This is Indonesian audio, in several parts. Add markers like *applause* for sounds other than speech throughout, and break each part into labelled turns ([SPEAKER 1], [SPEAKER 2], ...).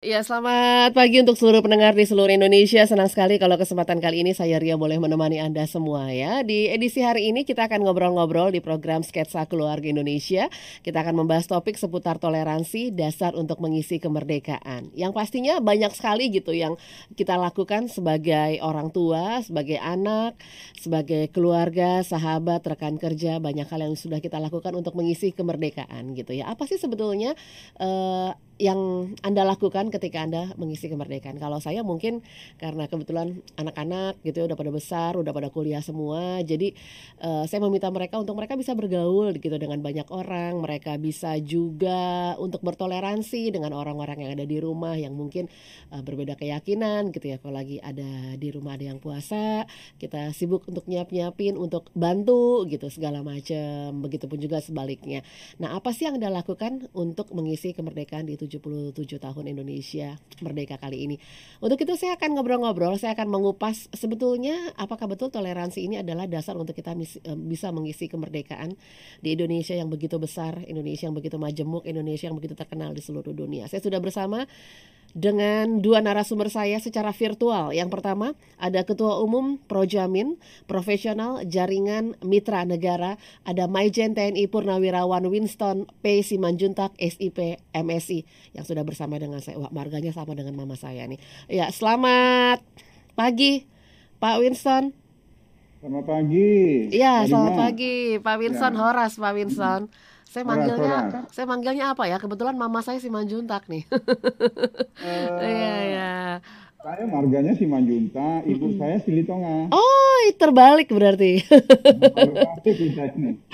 [SPEAKER 1] Ya, selamat pagi untuk seluruh pendengar di seluruh Indonesia. Senang sekali kalau kesempatan kali ini saya Ria boleh menemani Anda semua ya. Di edisi hari ini kita akan ngobrol-ngobrol di program Sketsa Keluarga Indonesia. Kita akan membahas topik seputar toleransi dasar untuk mengisi kemerdekaan. Yang pastinya banyak sekali gitu yang kita lakukan sebagai orang tua, sebagai anak, sebagai keluarga, sahabat, rekan kerja, banyak hal yang sudah kita lakukan untuk mengisi kemerdekaan gitu ya. Apa sih sebetulnya uh, yang Anda lakukan ketika Anda mengisi kemerdekaan? Kalau saya mungkin karena kebetulan anak-anak gitu ya udah pada besar, udah pada kuliah semua. Jadi uh, saya meminta mereka untuk mereka bisa bergaul gitu dengan banyak orang, mereka bisa juga untuk bertoleransi dengan orang-orang yang ada di rumah yang mungkin uh, berbeda keyakinan gitu ya. Kalau lagi ada di rumah ada yang puasa, kita sibuk untuk nyiap-nyiapin untuk bantu gitu segala macam. Begitupun juga sebaliknya. Nah, apa sih yang Anda lakukan untuk mengisi kemerdekaan di 77 tahun Indonesia merdeka kali ini. Untuk itu saya akan ngobrol-ngobrol, saya akan mengupas sebetulnya apakah betul toleransi ini adalah dasar untuk kita eh, bisa mengisi kemerdekaan di Indonesia yang begitu besar, Indonesia yang begitu majemuk, Indonesia yang begitu terkenal di seluruh dunia. Saya sudah bersama dengan dua narasumber saya secara virtual. Yang pertama ada Ketua Umum Projamin, Profesional Jaringan Mitra Negara, ada Maijen TNI Purnawirawan Winston P. Simanjuntak SIP MSI yang sudah bersama dengan saya. Wah, marganya sama dengan mama saya nih. Ya, selamat pagi Pak Winston.
[SPEAKER 2] Selamat pagi.
[SPEAKER 1] Iya, selamat pagi Pak Winston ya. Horas Pak Winston. Saya manggilnya, saya manggilnya apa ya? Kebetulan mama saya si Manjuntak nih. *laughs*
[SPEAKER 2] Iya, uh, iya. Saya marganya si Manjunta, ibu mm -hmm. saya si Litonga.
[SPEAKER 1] Oh, terbalik berarti. *laughs*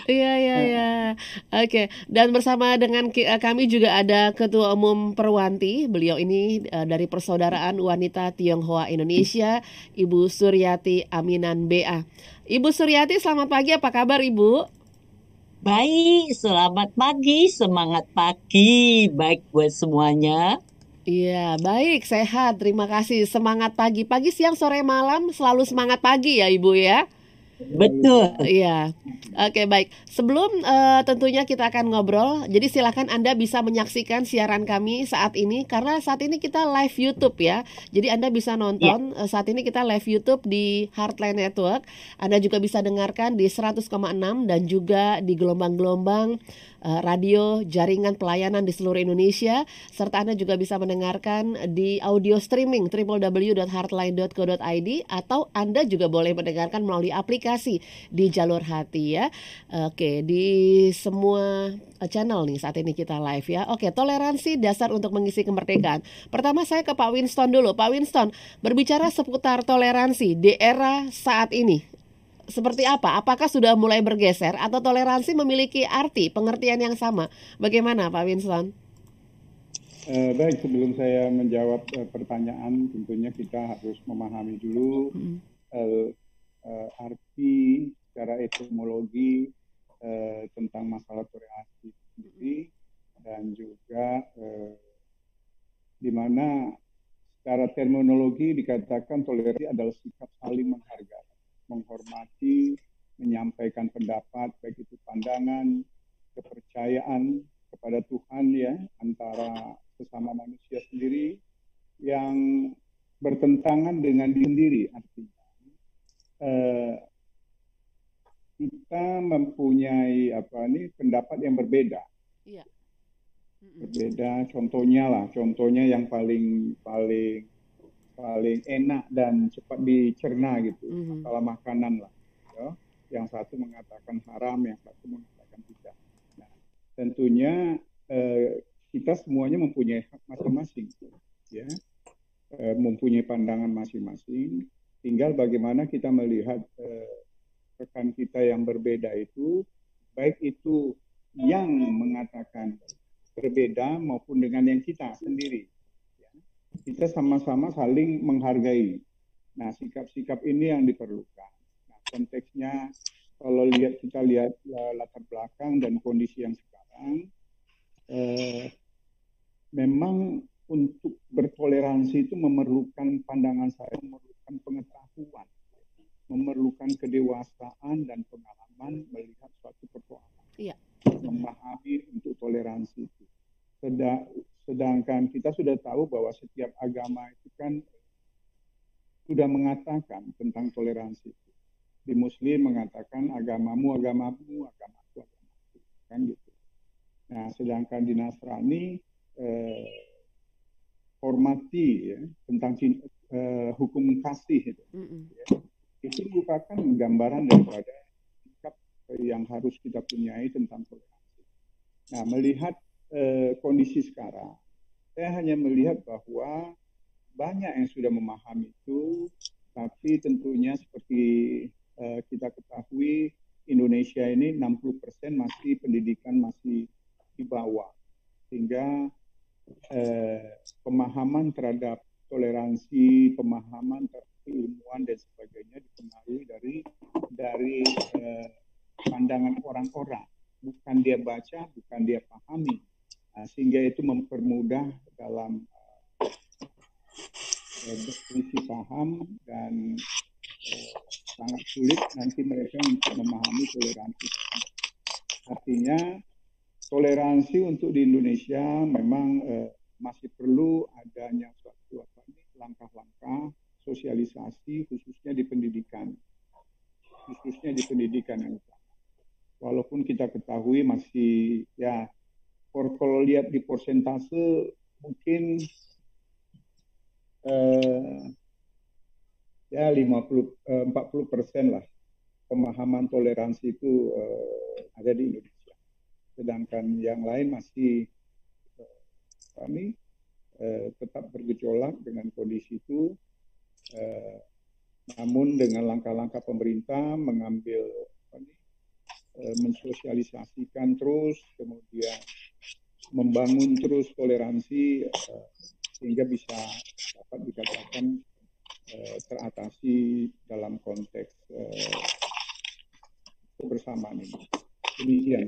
[SPEAKER 1] Iya, iya, iya. Oke, dan bersama dengan eh, kami juga ada Ketua Umum Perwanti. Beliau ini uh, dari Persaudaraan Wanita Tionghoa Indonesia, Ibu Suryati Aminan BA. Ibu Suryati, selamat pagi. Apa kabar, Ibu?
[SPEAKER 3] Baik, selamat pagi, semangat pagi, baik buat semuanya.
[SPEAKER 1] Iya, baik, sehat, terima kasih. Semangat pagi, pagi, siang, sore, malam, selalu semangat pagi ya Ibu ya.
[SPEAKER 3] Betul.
[SPEAKER 1] Iya. Oke, baik. Sebelum uh, tentunya kita akan ngobrol, jadi silakan Anda bisa menyaksikan siaran kami saat ini karena saat ini kita live YouTube ya. Jadi Anda bisa nonton ya. uh, saat ini kita live YouTube di Heartline Network. Anda juga bisa dengarkan di 100,6 dan juga di gelombang-gelombang radio jaringan pelayanan di seluruh Indonesia serta Anda juga bisa mendengarkan di audio streaming www.heartline.co.id atau Anda juga boleh mendengarkan melalui aplikasi di jalur hati ya. Oke, di semua channel nih saat ini kita live ya. Oke, toleransi dasar untuk mengisi kemerdekaan. Pertama saya ke Pak Winston dulu. Pak Winston, berbicara seputar toleransi di era saat ini seperti apa? Apakah sudah mulai bergeser atau toleransi memiliki arti pengertian yang sama? Bagaimana Pak Winston?
[SPEAKER 2] Uh, baik, sebelum saya menjawab uh, pertanyaan, tentunya kita harus memahami dulu hmm. uh, uh, arti secara etimologi uh, tentang masalah toleransi sendiri dan juga uh, di mana secara terminologi dikatakan toleransi adalah sikap saling menghargai menghormati, menyampaikan pendapat, baik itu pandangan, kepercayaan kepada Tuhan ya antara sesama manusia sendiri yang bertentangan dengan diri sendiri. Artinya eh, kita mempunyai apa nih pendapat yang berbeda. Iya. berbeda contohnya lah contohnya yang paling paling paling enak dan cepat dicerna gitu. Mm-hmm. masalah makanan lah ya. yang satu mengatakan haram yang satu mengatakan tidak. Nah tentunya eh, kita semuanya mempunyai hak masing-masing ya. Eh, mempunyai pandangan masing-masing. Tinggal bagaimana kita melihat eh, rekan kita yang berbeda itu baik itu yang mengatakan berbeda maupun dengan yang kita sendiri kita sama-sama saling menghargai. Nah, sikap-sikap ini yang diperlukan. Nah, konteksnya kalau lihat kita lihat latar belakang dan kondisi yang sekarang, eh, memang untuk bertoleransi itu memerlukan pandangan saya, memerlukan pengetahuan, memerlukan kedewasaan dan pengalaman melihat suatu itu. Sedangkan kita sudah tahu bahwa setiap agama itu kan sudah mengatakan tentang toleransi. Di Muslim mengatakan agamamu, agamamu, agamaku, agamaku. Kan gitu. Nah, sedangkan di Nasrani eh, hormati ya, tentang eh, hukum kasih itu. Mm -mm. Ya. Itu merupakan gambaran daripada sikap yang harus kita punyai tentang toleransi. Nah, melihat eh, kondisi sekarang, saya hanya melihat bahwa banyak yang sudah memahami itu, tapi tentunya seperti eh, kita ketahui Indonesia ini 60% masih pendidikan masih di bawah. Sehingga eh, pemahaman terhadap toleransi, pemahaman terhadap ilmuwan dan sebagainya dipengaruhi dari dari eh, pandangan orang-orang, bukan dia baca, bukan dia pahami, sehingga itu mempermudah dalam eh, definisi paham dan eh, sangat sulit nanti mereka untuk memahami toleransi. Artinya toleransi untuk di Indonesia memang eh, masih perlu adanya suatu langkah-langkah sosialisasi khususnya di pendidikan khususnya di pendidikan yang utama. Walaupun kita ketahui masih ya kalau lihat di persentase mungkin eh, ya 50 eh, 40 persen lah pemahaman toleransi itu eh, ada di Indonesia sedangkan yang lain masih eh, kami eh, tetap bergejolak dengan kondisi itu. Eh, namun dengan langkah-langkah pemerintah mengambil apa eh, mensosialisasikan terus, kemudian membangun terus toleransi eh, sehingga bisa dapat dikatakan eh, teratasi dalam konteks eh, kebersamaan ini. Demikian.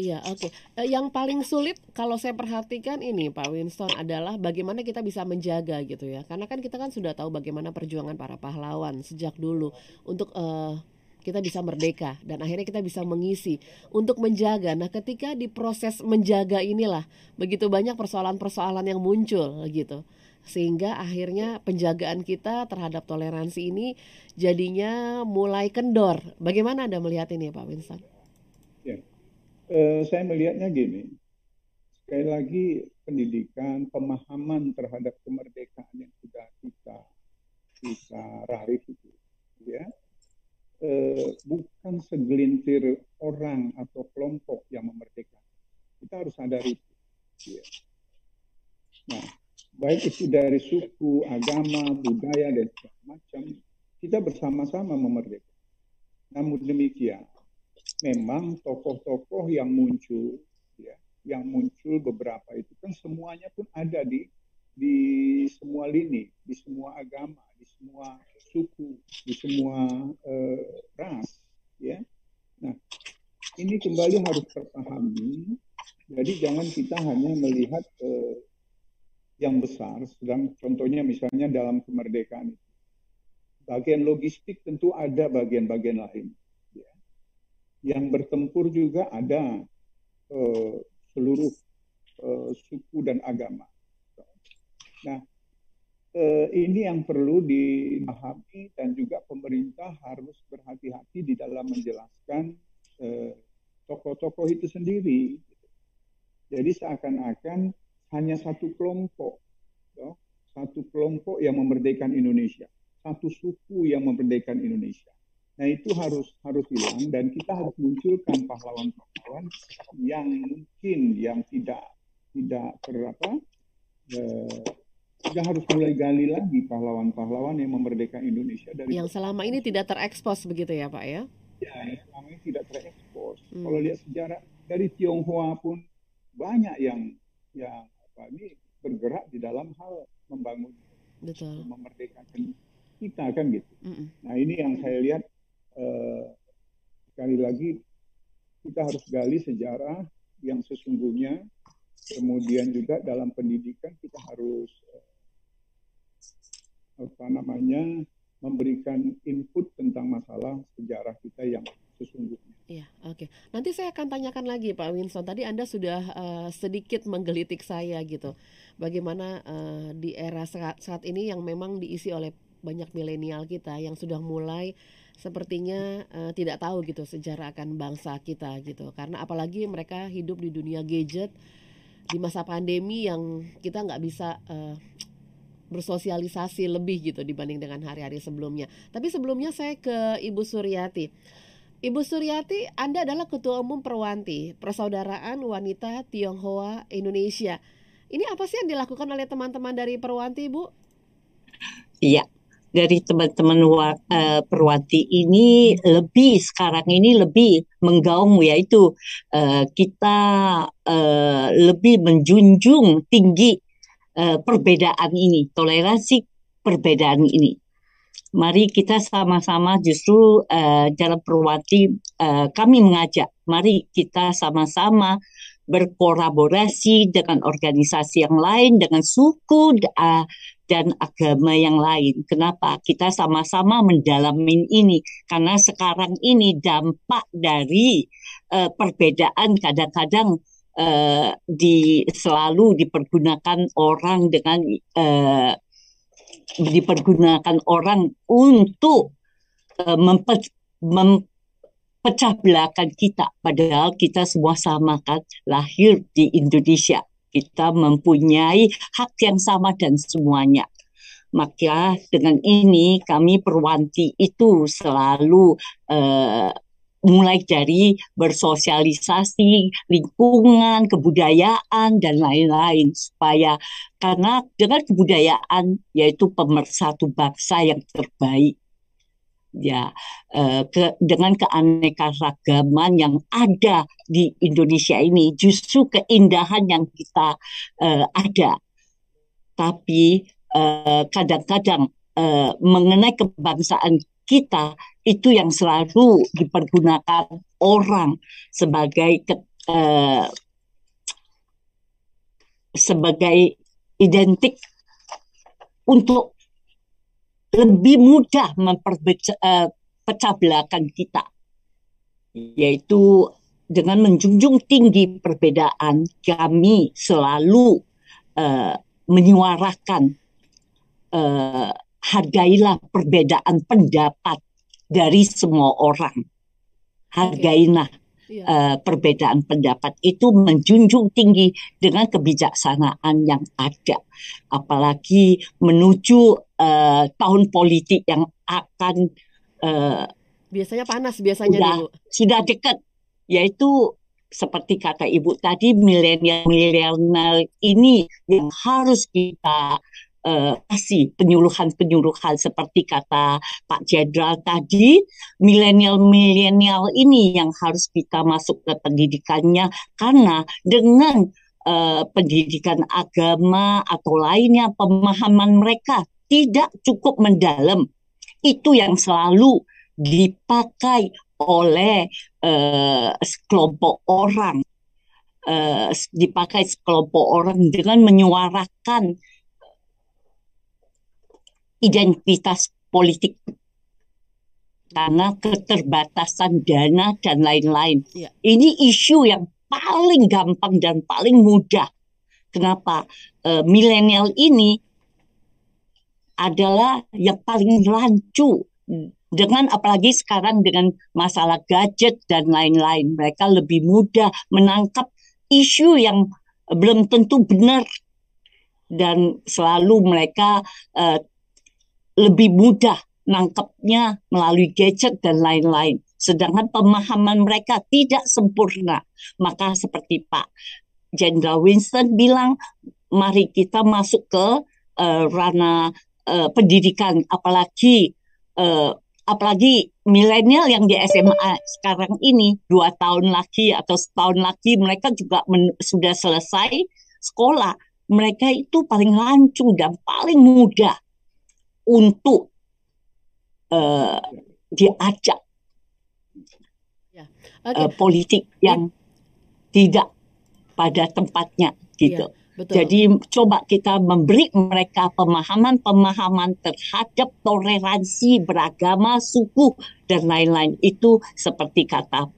[SPEAKER 1] Iya, oke. Okay. Yang paling sulit kalau saya perhatikan ini Pak Winston adalah bagaimana kita bisa menjaga gitu ya. Karena kan kita kan sudah tahu bagaimana perjuangan para pahlawan sejak dulu untuk uh, kita bisa merdeka dan akhirnya kita bisa mengisi untuk menjaga. Nah, ketika di proses menjaga inilah begitu banyak persoalan-persoalan yang muncul gitu. Sehingga akhirnya penjagaan kita terhadap toleransi ini jadinya mulai kendor. Bagaimana Anda melihat ini Pak Winston?
[SPEAKER 2] eh, saya melihatnya gini, sekali lagi pendidikan, pemahaman terhadap kemerdekaan yang sudah kita kita raih itu, ya, eh, bukan segelintir orang atau kelompok yang memerdekakan. Kita harus sadar itu. Ya. Nah, baik itu dari suku, agama, budaya dan segala macam, kita bersama-sama memerdekakan. Namun demikian, memang tokoh-tokoh yang muncul ya yang muncul beberapa itu kan semuanya pun ada di di semua lini di semua agama di semua suku di semua uh, ras ya. Nah ini kembali harus terpahami. Jadi jangan kita hanya melihat uh, yang besar sedang contohnya misalnya dalam kemerdekaan bagian logistik tentu ada bagian-bagian lain yang bertempur juga ada uh, seluruh uh, suku dan agama. Nah, uh, ini yang perlu dipahami dan juga pemerintah harus berhati-hati di dalam menjelaskan tokoh-tokoh itu sendiri. Jadi seakan-akan hanya satu kelompok, satu kelompok yang memerdekakan Indonesia, satu suku yang memerdekakan Indonesia. Nah itu harus harus hilang dan kita harus munculkan pahlawan-pahlawan yang mungkin yang tidak tidak terapa eh, kita harus mulai gali lagi pahlawan-pahlawan yang memerdekakan Indonesia
[SPEAKER 1] dari yang selama ini tidak terekspos begitu ya Pak ya?
[SPEAKER 2] Ya, yang selama ini tidak terekspos. Hmm. Kalau lihat sejarah dari Tionghoa pun banyak yang yang apa ini bergerak di dalam hal membangun Betul. memerdekakan kita kan gitu. Mm -mm. Nah ini yang saya lihat eh, sekali lagi kita harus gali sejarah yang sesungguhnya kemudian juga dalam pendidikan kita harus eh, apa namanya memberikan input tentang masalah sejarah kita yang sesungguhnya.
[SPEAKER 1] Iya, oke. Okay. Nanti saya akan tanyakan lagi Pak Winston. Tadi Anda sudah uh, sedikit menggelitik saya gitu. Bagaimana uh, di era saat, saat ini yang memang diisi oleh banyak milenial kita yang sudah mulai sepertinya uh, tidak tahu gitu sejarah akan bangsa kita gitu. Karena apalagi mereka hidup di dunia gadget di masa pandemi yang kita nggak bisa uh, bersosialisasi lebih gitu dibanding dengan hari-hari sebelumnya. Tapi sebelumnya saya ke Ibu Suryati. Ibu Suryati, Anda adalah Ketua Umum Perwanti, Persaudaraan Wanita Tionghoa Indonesia. Ini apa sih yang dilakukan oleh teman-teman dari Perwanti, Bu?
[SPEAKER 3] Iya, dari teman-teman uh, Perwanti ini lebih sekarang ini lebih menggaung yaitu uh, kita uh, lebih menjunjung tinggi uh, perbedaan ini, toleransi perbedaan ini mari kita sama-sama justru uh, dalam Perwati uh, kami mengajak, mari kita sama-sama berkolaborasi dengan organisasi yang lain, dengan suku uh, dan agama yang lain. Kenapa? Kita sama-sama mendalamin ini karena sekarang ini dampak dari uh, perbedaan kadang-kadang uh, di selalu dipergunakan orang dengan uh, dipergunakan orang untuk uh, mempe mempecah belahkan kita. Padahal kita semua sama kan lahir di Indonesia. Kita mempunyai hak yang sama dan semuanya. Maka dengan ini kami perwanti itu selalu uh, mulai dari bersosialisasi lingkungan, kebudayaan dan lain-lain. Supaya karena dengan kebudayaan yaitu pemersatu bangsa yang terbaik. Ya eh, ke, dengan keanekaragaman yang ada di Indonesia ini justru keindahan yang kita eh, ada. Tapi eh, kadang-kadang eh, mengenai kebangsaan kita itu yang selalu dipergunakan orang sebagai ke, uh, sebagai identik untuk lebih mudah memperpecah uh, belakang kita yaitu dengan menjunjung tinggi perbedaan kami selalu uh, menyuarakan uh, hargailah perbedaan pendapat dari semua orang. Hargailah uh, perbedaan pendapat itu menjunjung tinggi dengan kebijaksanaan yang ada. Apalagi menuju uh, tahun politik yang akan
[SPEAKER 1] uh, biasanya panas biasanya
[SPEAKER 3] sudah, sudah dekat yaitu seperti kata ibu tadi milenial milenial ini yang harus kita uh, kasih penyuluhan-penyuluhan seperti kata Pak Jenderal tadi, milenial-milenial ini yang harus kita masuk ke pendidikannya karena dengan uh, pendidikan agama atau lainnya pemahaman mereka tidak cukup mendalam. Itu yang selalu dipakai oleh uh, sekelompok orang uh, dipakai sekelompok orang dengan menyuarakan identitas politik karena keterbatasan dana dan lain-lain. Ya. Ini isu yang paling gampang dan paling mudah. Kenapa? E, milenial ini adalah yang paling rancu dengan apalagi sekarang dengan masalah gadget dan lain-lain. Mereka lebih mudah menangkap isu yang belum tentu benar dan selalu mereka uh, lebih mudah nangkepnya melalui gadget dan lain-lain. Sedangkan pemahaman mereka tidak sempurna. Maka seperti Pak Jenderal Winston bilang, mari kita masuk ke uh, ranah uh, pendidikan, apalagi uh, apalagi milenial yang di SMA sekarang ini dua tahun lagi atau setahun lagi mereka juga sudah selesai sekolah. Mereka itu paling lancung dan paling mudah untuk uh, diajak ya. okay. uh, politik yang ya. tidak pada tempatnya gitu. Ya. Betul. Jadi coba kita memberi mereka pemahaman-pemahaman terhadap toleransi beragama, suku dan lain-lain. Itu seperti kata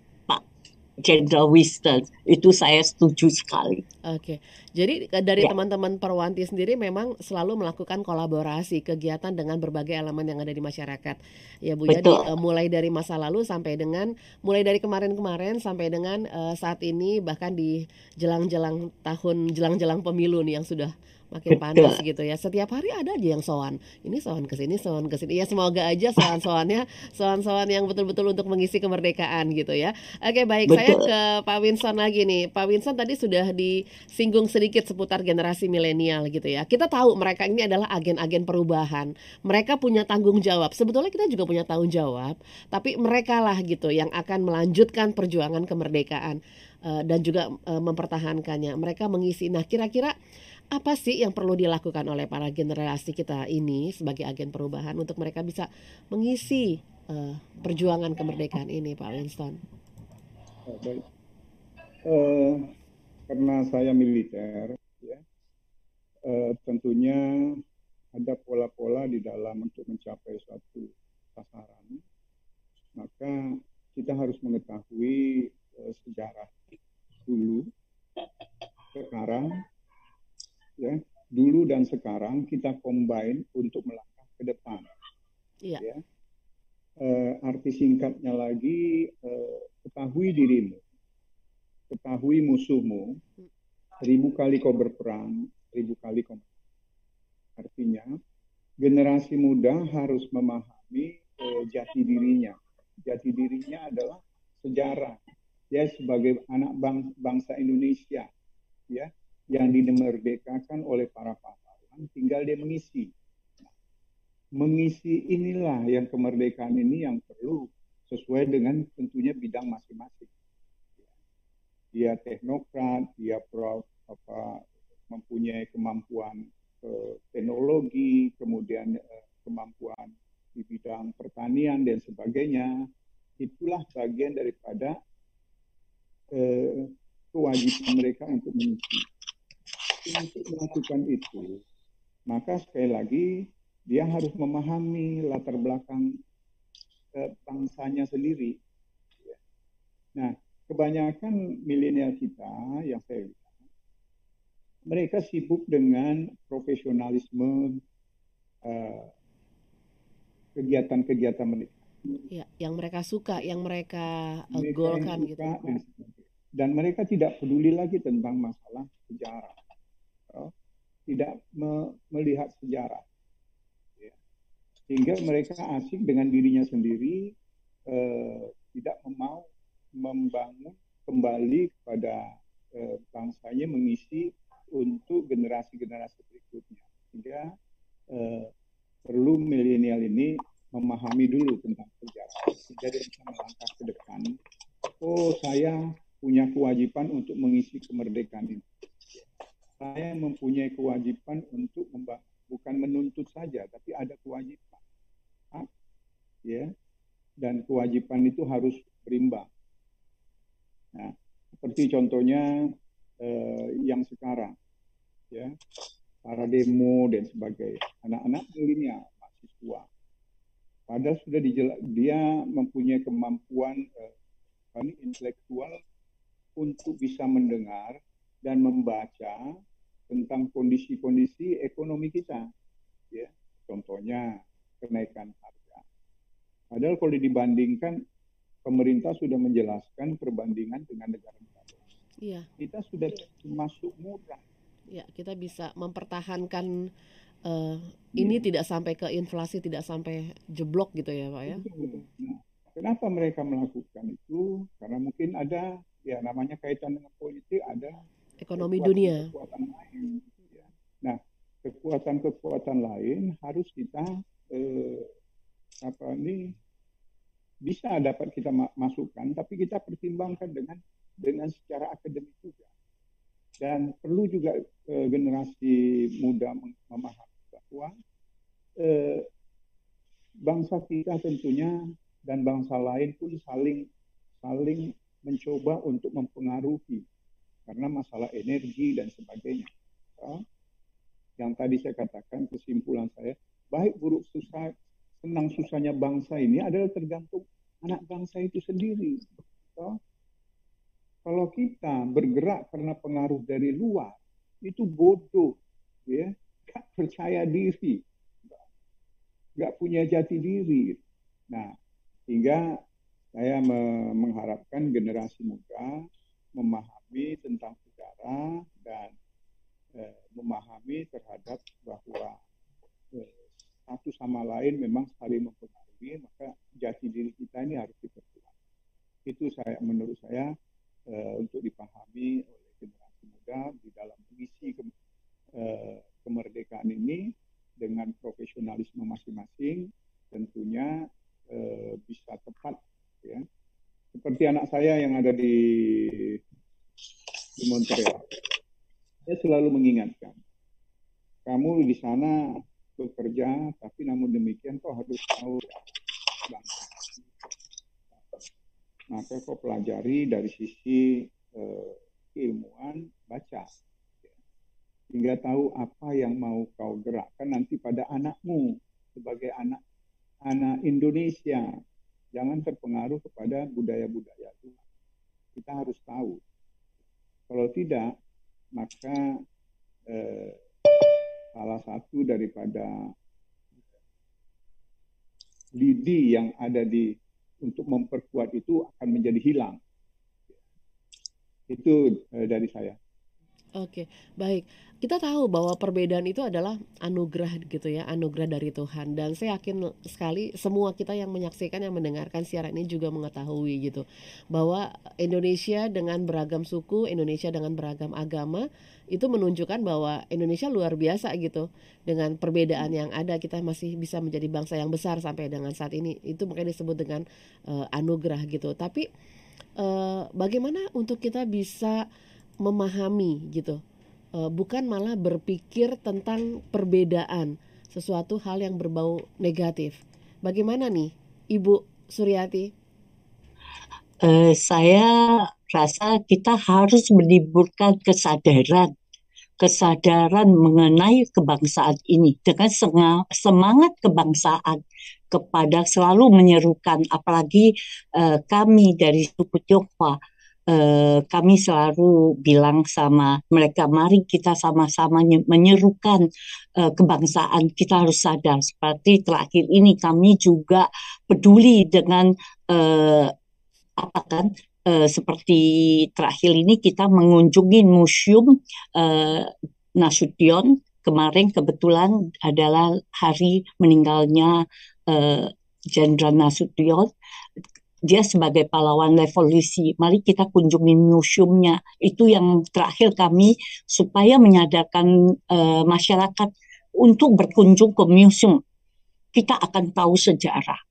[SPEAKER 3] Jenderal Winston. Itu saya setuju sekali.
[SPEAKER 1] Oke, jadi eh, dari ya. teman-teman Perwanti sendiri memang selalu melakukan kolaborasi kegiatan dengan berbagai elemen yang ada di masyarakat. Ya Bu, ya uh, mulai dari masa lalu sampai dengan mulai dari kemarin-kemarin sampai dengan uh, saat ini bahkan di jelang-jelang tahun jelang-jelang pemilu nih yang sudah makin panas gitu ya. Setiap hari ada aja yang soan. Ini soan ke sini, soan ke sini. Ya semoga aja soan-soannya soan-soan yang betul-betul untuk mengisi kemerdekaan gitu ya. Oke, baik. Betul. Saya ke Pak Winson lagi nih. Pak Winson tadi sudah disinggung sedikit seputar generasi milenial gitu ya. Kita tahu mereka ini adalah agen-agen perubahan. Mereka punya tanggung jawab. Sebetulnya kita juga punya tanggung jawab, tapi mereka lah gitu yang akan melanjutkan perjuangan kemerdekaan uh, dan juga uh, mempertahankannya. Mereka mengisi. Nah, kira-kira apa sih yang perlu dilakukan oleh para generasi kita ini sebagai agen perubahan untuk mereka bisa mengisi uh, perjuangan kemerdekaan ini, Pak Winston?
[SPEAKER 2] Uh, karena saya militer, ya, uh, tentunya ada pola-pola di dalam untuk mencapai suatu sasaran. Maka kita harus mengetahui uh, sejarah dulu, sekarang, ya dulu sekarang kita combine untuk melangkah ke depan. Iya. Ya. Uh, arti singkatnya lagi uh, ketahui dirimu, ketahui musuhmu, seribu kali kau berperang, seribu kali kau. Artinya generasi muda harus memahami uh, jati dirinya. Jati dirinya adalah sejarah. Ya sebagai anak bang bangsa Indonesia, ya yang dimerdekakan oleh para tinggal dia mengisi. mengisi inilah yang kemerdekaan ini yang perlu sesuai dengan tentunya bidang masing-masing. Dia teknokrat, dia pro, apa, mempunyai kemampuan eh, teknologi, kemudian eh, kemampuan di bidang pertanian dan sebagainya. Itulah bagian daripada eh, kewajiban mereka untuk mengisi untuk melakukan itu, maka sekali lagi dia harus memahami latar belakang eh, bangsanya sendiri. Nah, kebanyakan milenial kita yang saya lihat, mereka sibuk dengan profesionalisme eh, kegiatan-kegiatan mereka.
[SPEAKER 1] Ya, yang mereka suka, yang mereka, uh, mereka golkan gitu. Dan,
[SPEAKER 2] mereka tidak peduli lagi tentang masalah sejarah tidak me melihat sejarah. Ya. Sehingga mereka asik dengan dirinya sendiri, eh, tidak mau membangun kembali kepada eh, bangsanya mengisi untuk generasi-generasi berikutnya. Sehingga eh, perlu milenial ini memahami dulu tentang sejarah. Sehingga dia bisa melangkah ke depan. Oh, saya punya kewajiban untuk mengisi kemerdekaan ini saya mempunyai kewajiban untuk bukan menuntut saja, tapi ada kewajiban. Ya, dan kewajiban itu harus berimbang. Nah, seperti contohnya eh, yang sekarang, ya, para demo dan sebagainya, anak-anak milenial, mahasiswa, padahal sudah dia mempunyai kemampuan eh, intelektual untuk bisa mendengar dan membaca tentang kondisi-kondisi ekonomi kita. Ya, contohnya kenaikan harga. Padahal kalau dibandingkan pemerintah sudah menjelaskan perbandingan dengan negara-negara. Iya. Kita sudah masuk murah.
[SPEAKER 1] Ya, kita bisa mempertahankan uh, ini ya. tidak sampai ke inflasi, tidak sampai jeblok gitu ya, Pak ya.
[SPEAKER 2] Nah, kenapa mereka melakukan itu? Karena mungkin ada ya namanya kaitan dengan politik, ada
[SPEAKER 1] ekonomi kekuatan, dunia.
[SPEAKER 2] Kekuatan lain. Ya. Nah, kekuatan-kekuatan lain harus kita eh, apa ini bisa dapat kita masukkan, tapi kita pertimbangkan dengan dengan secara akademik juga. Dan perlu juga eh, generasi muda memahami bahwa eh, bangsa kita tentunya dan bangsa lain pun saling saling mencoba untuk mempengaruhi karena masalah energi dan sebagainya. yang tadi saya katakan kesimpulan saya baik buruk susah senang susahnya bangsa ini adalah tergantung anak bangsa itu sendiri. So, kalau kita bergerak karena pengaruh dari luar itu bodoh, ya, gak percaya diri, gak punya jati diri. Nah, hingga saya mengharapkan generasi muda memahami tentang sejarah dan eh, memahami terhadap bahwa eh, satu sama lain memang saling mempengaruhi, maka jati diri kita ini harus diperkuat. Itu saya menurut saya uh, untuk dipahami oleh generasi muda di dalam misi ke, uh, kemerdekaan ini dengan profesionalisme masing-masing tentunya uh, bisa tepat ya. Seperti anak saya yang ada di di Montreal. Saya selalu mengingatkan, kamu di sana bekerja, tapi namun demikian kau harus tahu bangsa. Maka kau pelajari dari sisi eh, keilmuan baca, hingga tahu apa yang mau kau gerakkan nanti pada anakmu sebagai anak anak Indonesia. Jangan terpengaruh kepada budaya-budaya luar. Kita harus tahu. Kalau tidak, maka eh, salah satu daripada lidi yang ada di untuk memperkuat itu akan menjadi hilang. Itu eh, dari saya.
[SPEAKER 1] Oke, baik. Kita tahu bahwa perbedaan itu adalah anugerah gitu ya, anugerah dari Tuhan. Dan saya yakin sekali semua kita yang menyaksikan yang mendengarkan siaran ini juga mengetahui gitu bahwa Indonesia dengan beragam suku, Indonesia dengan beragam agama itu menunjukkan bahwa Indonesia luar biasa gitu. Dengan perbedaan yang ada kita masih bisa menjadi bangsa yang besar sampai dengan saat ini. Itu makanya disebut dengan uh, anugerah gitu. Tapi uh, bagaimana untuk kita bisa memahami gitu uh, bukan malah berpikir tentang perbedaan sesuatu hal yang berbau negatif. Bagaimana nih, Ibu Suryati?
[SPEAKER 3] Uh, saya rasa kita harus menimbulkan kesadaran kesadaran mengenai kebangsaan ini dengan semangat kebangsaan kepada selalu menyerukan apalagi uh, kami dari suku Tionghoa eh, kami selalu bilang sama mereka, mari kita sama-sama menyerukan eh, kebangsaan. Kita harus sadar seperti terakhir ini kami juga peduli dengan eh, apa kan? Eh, seperti terakhir ini kita mengunjungi museum eh, Nasution kemarin kebetulan adalah hari meninggalnya Jenderal uh, Nasution dia sebagai pahlawan revolusi. Mari kita kunjungi museumnya. Itu yang terakhir kami supaya menyadarkan uh, masyarakat untuk berkunjung ke museum. Kita akan tahu sejarah.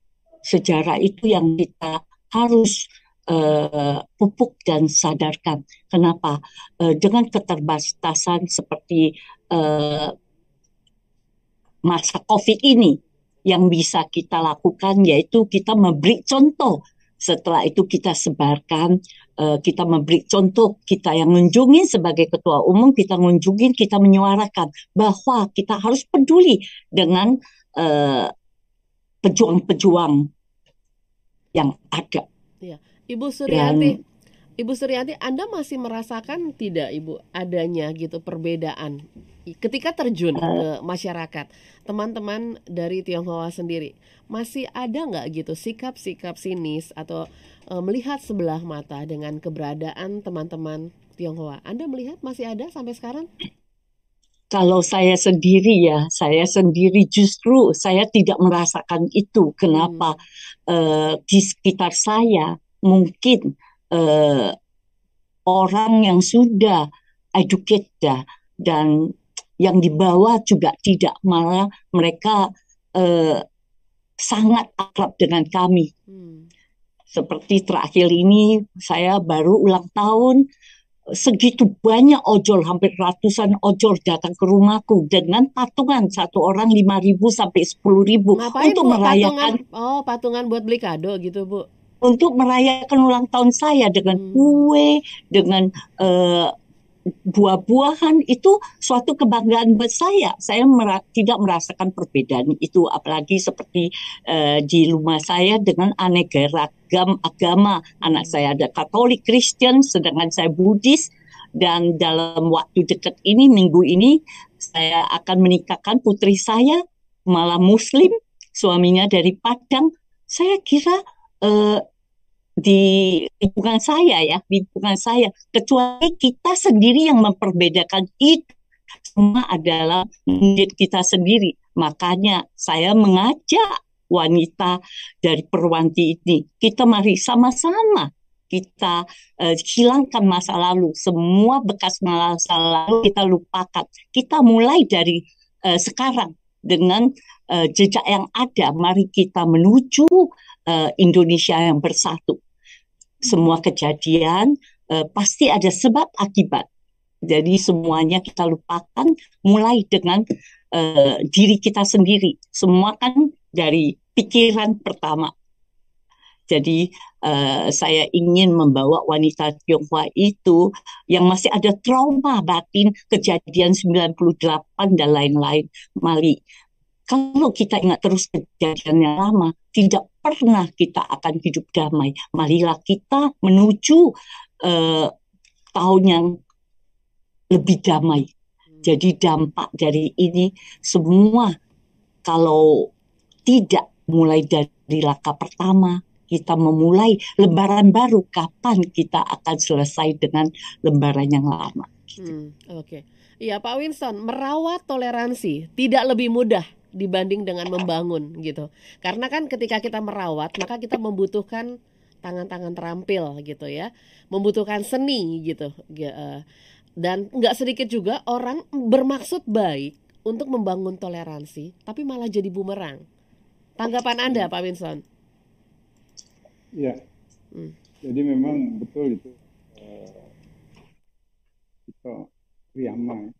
[SPEAKER 3] Sejarah itu yang kita harus uh, pupuk dan sadarkan. Kenapa? Uh, dengan keterbatasan seperti uh, masa COVID ini, yang bisa kita lakukan yaitu kita memberi contoh setelah itu kita sebarkan, uh, kita memberi contoh, kita yang mengunjungi sebagai ketua umum, kita mengunjungi, kita menyuarakan bahwa kita harus peduli dengan eh, pejuang-pejuang yang ada.
[SPEAKER 1] Ya. Ibu Suryati, Dan, Ibu Suryati, Anda masih merasakan tidak Ibu adanya gitu perbedaan ketika terjun uh, ke masyarakat, teman-teman dari Tionghoa sendiri masih ada nggak gitu sikap-sikap sinis atau uh, melihat sebelah mata dengan keberadaan teman-teman Tionghoa? Anda melihat masih ada sampai sekarang?
[SPEAKER 3] Kalau saya sendiri ya, saya sendiri justru saya tidak merasakan itu. Kenapa? Hmm. Uh, di sekitar saya mungkin uh, orang yang sudah educated dan yang di bawah juga tidak malah mereka eh, sangat akrab dengan kami. Hmm. Seperti terakhir ini saya baru ulang tahun segitu banyak ojol hampir ratusan ojol datang ke rumahku dengan patungan satu orang lima ribu sampai sepuluh ribu
[SPEAKER 1] untuk bu, merayakan patungan, oh patungan buat beli kado gitu bu
[SPEAKER 3] untuk merayakan ulang tahun saya dengan hmm. kue dengan uh, buah-buahan itu suatu kebanggaan buat saya. Saya mera tidak merasakan perbedaan itu, apalagi seperti uh, di rumah saya dengan aneka ragam agama. Anak saya ada Katolik, Kristen, sedangkan saya Buddhis. Dan dalam waktu dekat ini, minggu ini, saya akan menikahkan putri saya, malah Muslim, suaminya dari Padang. Saya kira uh, di lingkungan saya ya, di lingkungan saya. Kecuali kita sendiri yang memperbedakan itu semua adalah menjadi kita sendiri. Makanya saya mengajak wanita dari perwanti ini, kita mari sama-sama kita uh, hilangkan masa lalu, semua bekas masa lalu kita lupakan. Kita mulai dari uh, sekarang dengan uh, jejak yang ada. Mari kita menuju uh, Indonesia yang bersatu. Semua kejadian uh, pasti ada sebab akibat. Jadi semuanya kita lupakan mulai dengan uh, diri kita sendiri. Semua kan dari pikiran pertama. Jadi uh, saya ingin membawa wanita Tionghoa itu yang masih ada trauma batin kejadian 98 dan lain-lain. Mari kalau kita ingat terus kejadian yang lama, tidak pernah kita akan hidup damai. Marilah kita menuju uh, tahun yang lebih damai. Hmm. Jadi dampak dari ini semua kalau tidak mulai dari laka pertama, kita memulai lembaran baru, kapan kita akan selesai dengan lembaran yang lama.
[SPEAKER 1] Hmm, Oke, okay. iya Pak Winston, merawat toleransi tidak lebih mudah dibanding dengan membangun gitu. Karena kan ketika kita merawat, maka kita membutuhkan tangan-tangan terampil gitu ya, membutuhkan seni gitu. Eh, dan nggak sedikit juga orang bermaksud baik untuk membangun toleransi, tapi malah jadi bumerang. Tanggapan Anda, Pak Winson?
[SPEAKER 2] Iya. Hmm. Jadi memang betul itu. Uh, itu Riyama.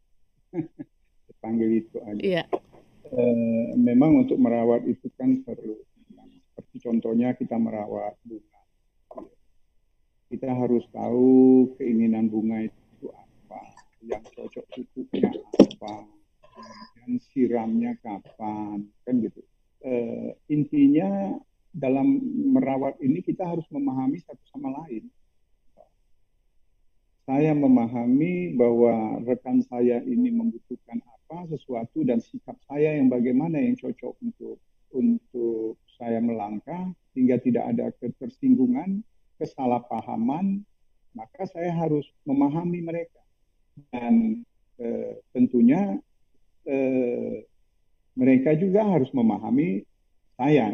[SPEAKER 2] Dipanggil itu aja. Iya eh, memang untuk merawat itu kan perlu. Seperti contohnya kita merawat bunga. Kita harus tahu keinginan bunga itu apa yang cocok pupuknya apa dan siramnya kapan kan gitu. Eh, intinya dalam merawat ini kita harus memahami satu sama lain saya memahami bahwa rekan saya ini membutuhkan apa sesuatu dan sikap saya yang bagaimana yang cocok untuk untuk saya melangkah hingga tidak ada ketersinggungan, kesalahpahaman, maka saya harus memahami mereka dan e, tentunya e, mereka juga harus memahami saya.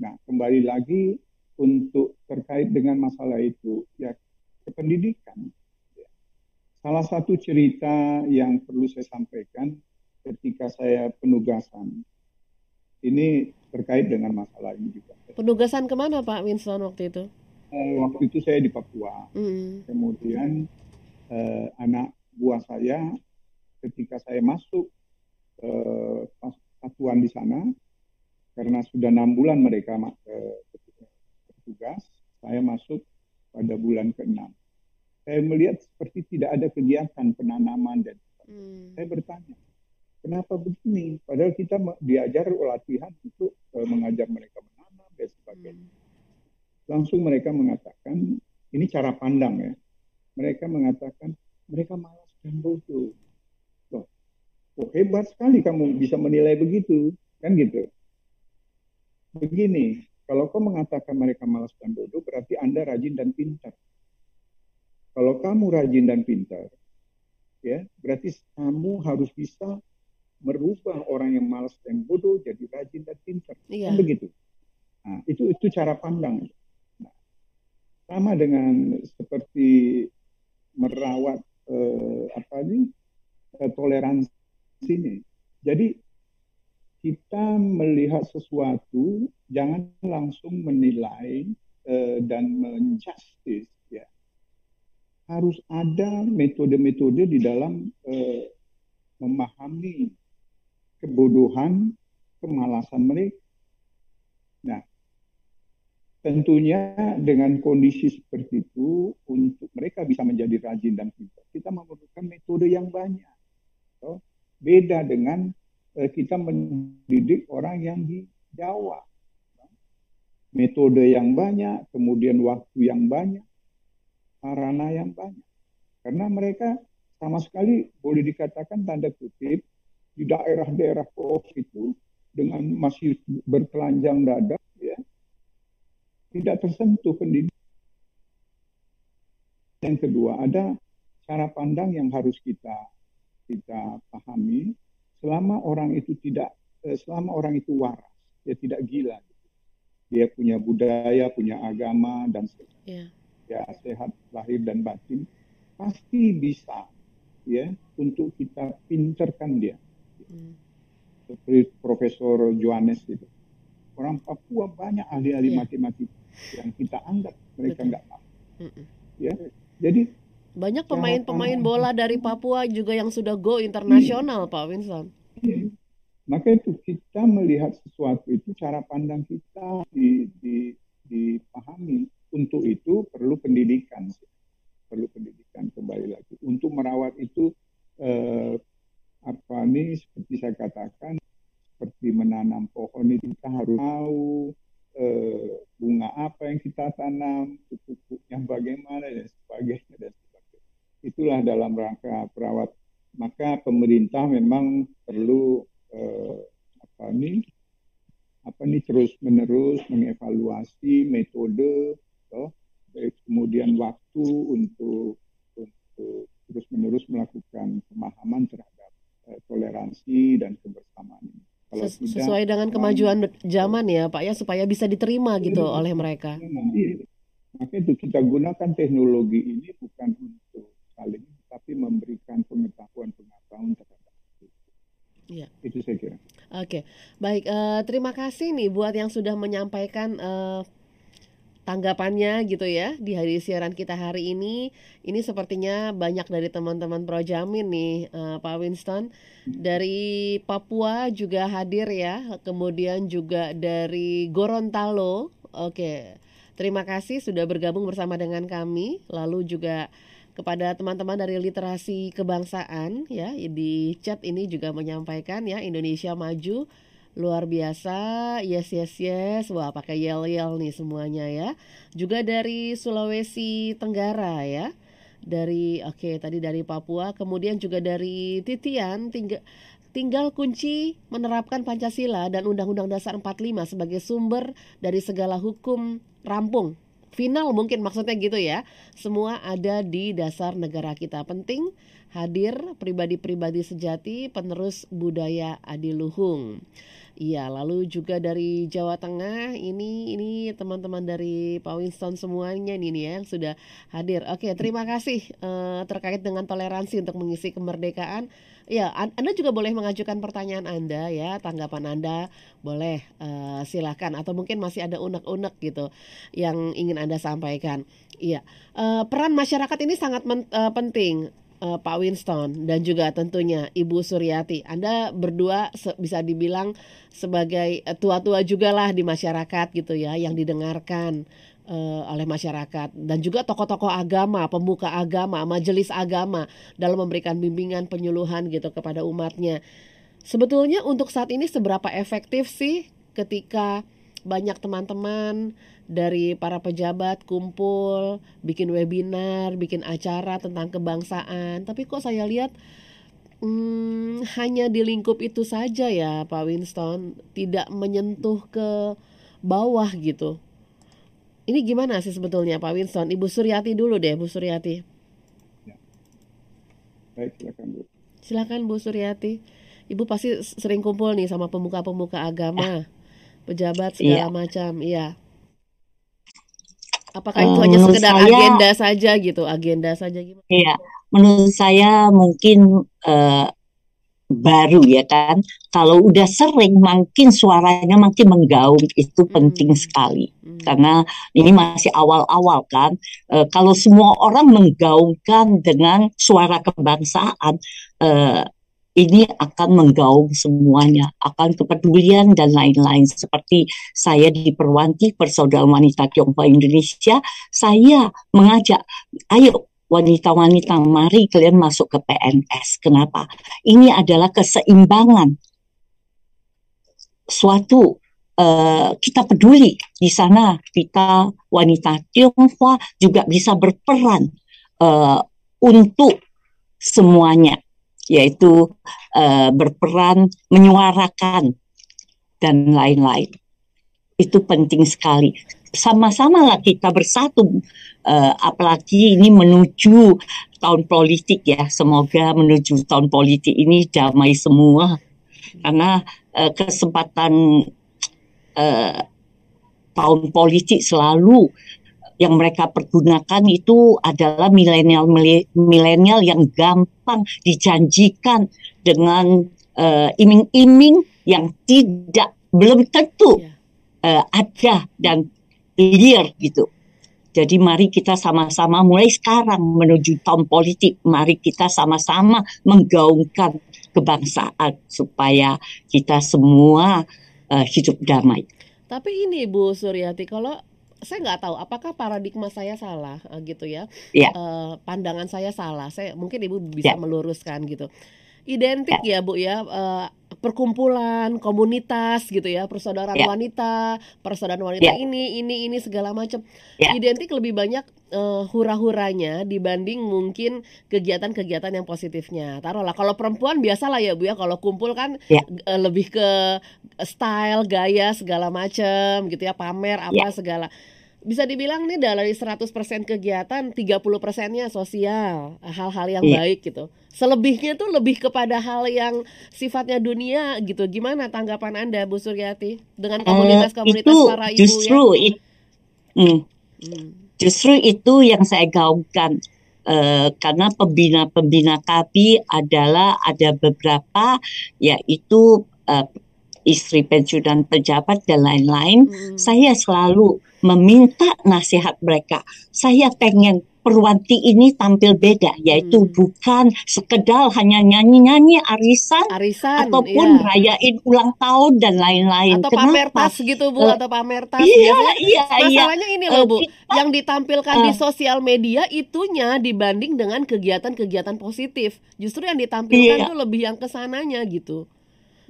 [SPEAKER 2] Nah, kembali lagi untuk terkait dengan masalah itu ya kependidikan Salah satu cerita yang perlu saya sampaikan ketika saya penugasan, ini terkait dengan masalah ini juga.
[SPEAKER 1] Penugasan ke mana Pak Winston waktu itu?
[SPEAKER 2] Uh, waktu itu saya di Papua. Mm. Kemudian uh, anak buah saya ketika saya masuk uh, satuan di sana, karena sudah enam bulan mereka uh, bertugas, saya masuk pada bulan ke-6 saya melihat seperti tidak ada kegiatan penanaman dan hmm. saya bertanya kenapa begini? Padahal kita diajar latihan untuk uh, mengajar mereka menanam dan sebagainya. Hmm. langsung mereka mengatakan ini cara pandang ya. Mereka mengatakan mereka malas dan bodoh. Loh oh, hebat sekali kamu bisa menilai begitu kan gitu? Begini kalau kau mengatakan mereka malas dan bodoh berarti anda rajin dan pintar kalau kamu rajin dan pintar, ya berarti kamu harus bisa merubah orang yang malas dan bodoh jadi rajin dan pintar. Iya. Kan begitu. Nah, itu itu cara pandang. Nah, sama dengan seperti merawat eh, apa ini eh, toleransi ini. Jadi kita melihat sesuatu jangan langsung menilai eh, dan menjustice harus ada metode-metode di dalam eh, memahami kebodohan, kemalasan mereka. Nah, tentunya dengan kondisi seperti itu untuk mereka bisa menjadi rajin dan pintar kita memerlukan metode yang banyak so, beda dengan eh, kita mendidik orang yang di Jawa metode yang banyak kemudian waktu yang banyak sarana yang banyak karena mereka sama sekali boleh dikatakan tanda kutip di daerah-daerah pelosok itu dengan masih bertelanjang dada ya tidak tersentuh pendidikan. Yang kedua, ada cara pandang yang harus kita kita pahami selama orang itu tidak eh, selama orang itu waras, dia tidak gila. Dia punya budaya, punya agama dan yeah. Ya sehat lahir dan batin, pasti bisa ya untuk kita pinterkan dia. Hmm. Seperti Profesor Johannes itu. Orang Papua banyak ahli-ahli yeah. matematika yang kita anggap mereka nggak tahu. Ya, jadi
[SPEAKER 1] banyak pemain-pemain bola dari Papua juga yang sudah go internasional, hmm. Pak Winston.
[SPEAKER 2] Hmm. Maka itu kita melihat sesuatu itu cara pandang kita di, di, dipahami. Untuk itu perlu pendidikan, perlu pendidikan kembali lagi. Untuk merawat itu eh, apa nih seperti saya katakan seperti menanam pohon itu kita harus tahu eh, bunga apa yang kita tanam, pupuknya bagaimana dan sebagainya dan sebagainya. Itulah dalam rangka perawat. Maka pemerintah memang perlu eh, apa nih apa nih terus menerus mengevaluasi metode, toh, kemudian waktu untuk untuk terus menerus melakukan pemahaman terhadap eh, toleransi dan kebersamaan ini.
[SPEAKER 1] Kalau Ses tidak, sesuai dengan kemajuan zaman ya Pak ya supaya bisa diterima gitu iya, oleh mereka.
[SPEAKER 2] Iya. Maka itu kita gunakan teknologi ini bukan untuk saling tapi memberikan pengetahuan-pengetahuan terhadap itu. Iya. Itu saya kira.
[SPEAKER 1] Oke, baik. Uh, terima kasih nih buat yang sudah menyampaikan uh, tanggapannya gitu ya di hari siaran kita hari ini. Ini sepertinya banyak dari teman-teman Projamin nih uh, Pak Winston. Dari Papua juga hadir ya, kemudian juga dari Gorontalo. Oke. Terima kasih sudah bergabung bersama dengan kami. Lalu juga kepada teman-teman dari literasi kebangsaan ya di chat ini juga menyampaikan ya Indonesia maju luar biasa. Yes yes yes. Wah pakai yel yel nih semuanya ya. Juga dari Sulawesi Tenggara ya. Dari oke okay, tadi dari Papua. Kemudian juga dari Titian tinggal tinggal kunci menerapkan Pancasila dan Undang-Undang Dasar 45 sebagai sumber dari segala hukum rampung. Final mungkin maksudnya gitu ya. Semua ada di dasar negara kita. Penting hadir pribadi-pribadi sejati penerus budaya adiluhung Iya, lalu juga dari Jawa Tengah ini ini teman-teman dari Pak Winston semuanya nih, nih ya yang sudah hadir. Oke, terima kasih uh, terkait dengan toleransi untuk mengisi kemerdekaan. Ya, Anda juga boleh mengajukan pertanyaan Anda ya, tanggapan Anda boleh uh, silakan atau mungkin masih ada unek-unek gitu yang ingin Anda sampaikan. Iya, uh, peran masyarakat ini sangat men, penting uh, Pak Winston dan juga tentunya Ibu Suryati. Anda berdua bisa dibilang sebagai eh, tua-tua juga lah di masyarakat gitu ya yang didengarkan uh, oleh masyarakat dan juga tokoh-tokoh agama, pembuka agama, majelis agama dalam memberikan bimbingan penyuluhan gitu kepada umatnya. Sebetulnya untuk saat ini seberapa efektif sih ketika banyak teman-teman dari para pejabat kumpul, bikin webinar, bikin acara tentang kebangsaan. Tapi kok saya lihat hmm, hanya di lingkup itu saja ya Pak Winston, tidak menyentuh ke bawah gitu. Ini gimana sih sebetulnya Pak Winston? Ibu Suryati dulu deh, Bu Suryati. Ya. Baik, silakan Bu. Silakan Bu Suryati. Ibu pasti sering kumpul nih sama pemuka-pemuka agama, pejabat segala ya. macam, iya. Apakah itu uh, hanya sekedar saya, agenda saja gitu, agenda saja gimana?
[SPEAKER 3] Iya, menurut saya mungkin uh, baru ya kan. Kalau udah sering, makin suaranya makin menggaung itu hmm. penting sekali. Hmm. Karena ini masih awal-awal kan. Uh, kalau semua orang menggaungkan dengan suara kebangsaan, uh, ini akan menggaung semuanya, akan kepedulian dan lain-lain. Seperti saya di Perwanti, Persaudaraan Wanita Tionghoa Indonesia, saya mengajak, ayo wanita-wanita mari kalian masuk ke PNS. Kenapa? Ini adalah keseimbangan. Suatu uh, kita peduli di sana kita wanita Tionghoa juga bisa berperan uh, untuk semuanya yaitu uh, berperan menyuarakan dan lain-lain. Itu penting sekali. Sama-sama lah kita bersatu, uh, apalagi ini menuju tahun politik ya. Semoga menuju tahun politik ini damai semua, karena uh, kesempatan uh, tahun politik selalu yang mereka pergunakan itu adalah milenial milenial yang gampang dijanjikan dengan uh, iming-iming yang tidak belum tentu uh, ada dan clear gitu. Jadi mari kita sama-sama mulai sekarang menuju tahun politik, mari kita sama-sama menggaungkan kebangsaan supaya kita semua uh, hidup damai.
[SPEAKER 1] Tapi ini Bu Suryati, kalau saya nggak tahu apakah paradigma saya salah uh, gitu ya,
[SPEAKER 3] yeah. Ya.
[SPEAKER 1] uh, pandangan saya salah. Saya mungkin ibu bisa yeah. meluruskan gitu. Identik yeah. ya bu ya uh, perkumpulan komunitas gitu ya persaudaraan yeah. wanita persaudaraan wanita yeah. ini ini ini segala macam yeah. identik lebih banyak uh, hura-huranya dibanding mungkin kegiatan-kegiatan yang positifnya taruhlah kalau perempuan biasa lah ya bu ya kalau kumpul kan yeah. uh, lebih ke style gaya segala macam gitu ya pamer apa yeah. segala bisa dibilang nih dari 100% kegiatan 30 persennya sosial hal-hal yang iya. baik gitu selebihnya tuh lebih kepada hal yang sifatnya dunia gitu gimana tanggapan anda Bu Suryati dengan eh, komunitas-komunitas uh, para ibu
[SPEAKER 3] justru ya? it, hmm, hmm. justru itu yang saya gaungkan Uh, karena pembina-pembina KAPI adalah ada beberapa yaitu uh, istri pensiunan pejabat dan lain-lain, hmm. saya selalu meminta nasihat mereka. Saya pengen Perwanti ini tampil beda, yaitu hmm. bukan sekedar hanya nyanyi-nyanyi arisan,
[SPEAKER 1] arisan
[SPEAKER 3] ataupun iya. rayain ulang tahun dan lain-lain.
[SPEAKER 1] Atau Kenapa? pamer tas gitu bu, uh, atau pamer tas.
[SPEAKER 3] Iya, iya,
[SPEAKER 1] iya. Masalahnya ini loh bu, uh, yang ditampilkan uh, di sosial media itunya dibanding dengan kegiatan-kegiatan positif. Justru yang ditampilkan iya. tuh lebih yang ke sananya gitu.